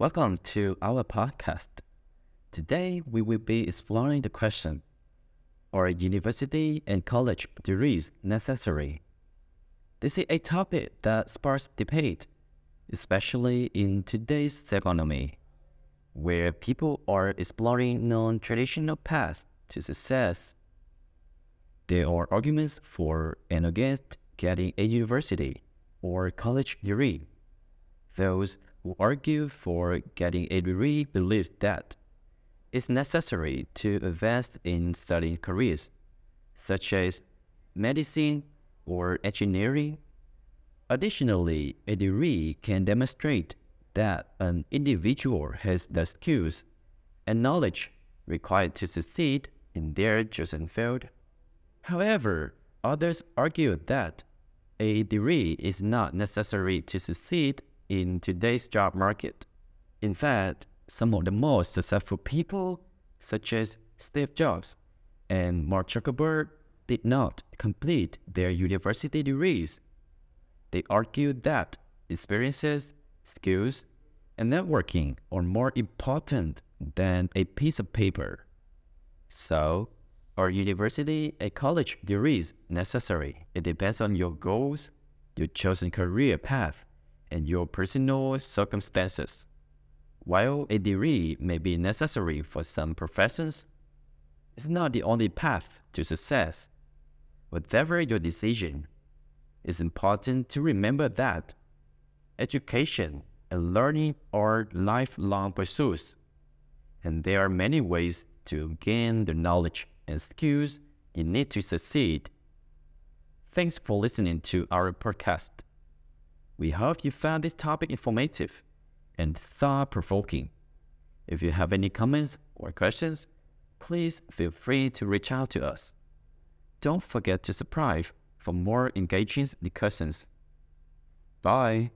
Welcome to our podcast. Today we will be exploring the question Are university and college degrees necessary? This is a topic that sparks debate, especially in today's economy, where people are exploring non traditional paths to success. There are arguments for and against getting a university or college degree. Those who argue for getting a degree believe that it's necessary to invest in studying careers such as medicine or engineering. Additionally, a degree can demonstrate that an individual has the skills and knowledge required to succeed in their chosen field. However, others argue that a degree is not necessary to succeed in today's job market. In fact, some of the most successful people, such as Steve Jobs and Mark Zuckerberg, did not complete their university degrees. They argued that experiences, skills, and networking are more important than a piece of paper. So, are university and college degrees necessary? It depends on your goals, your chosen career path, and your personal circumstances. While a degree may be necessary for some professions, it's not the only path to success. Whatever your decision, it's important to remember that education and learning are lifelong pursuits, and there are many ways to gain the knowledge and skills you need to succeed. Thanks for listening to our podcast. We hope you found this topic informative and thought provoking. If you have any comments or questions, please feel free to reach out to us. Don't forget to subscribe for more engaging discussions. Bye.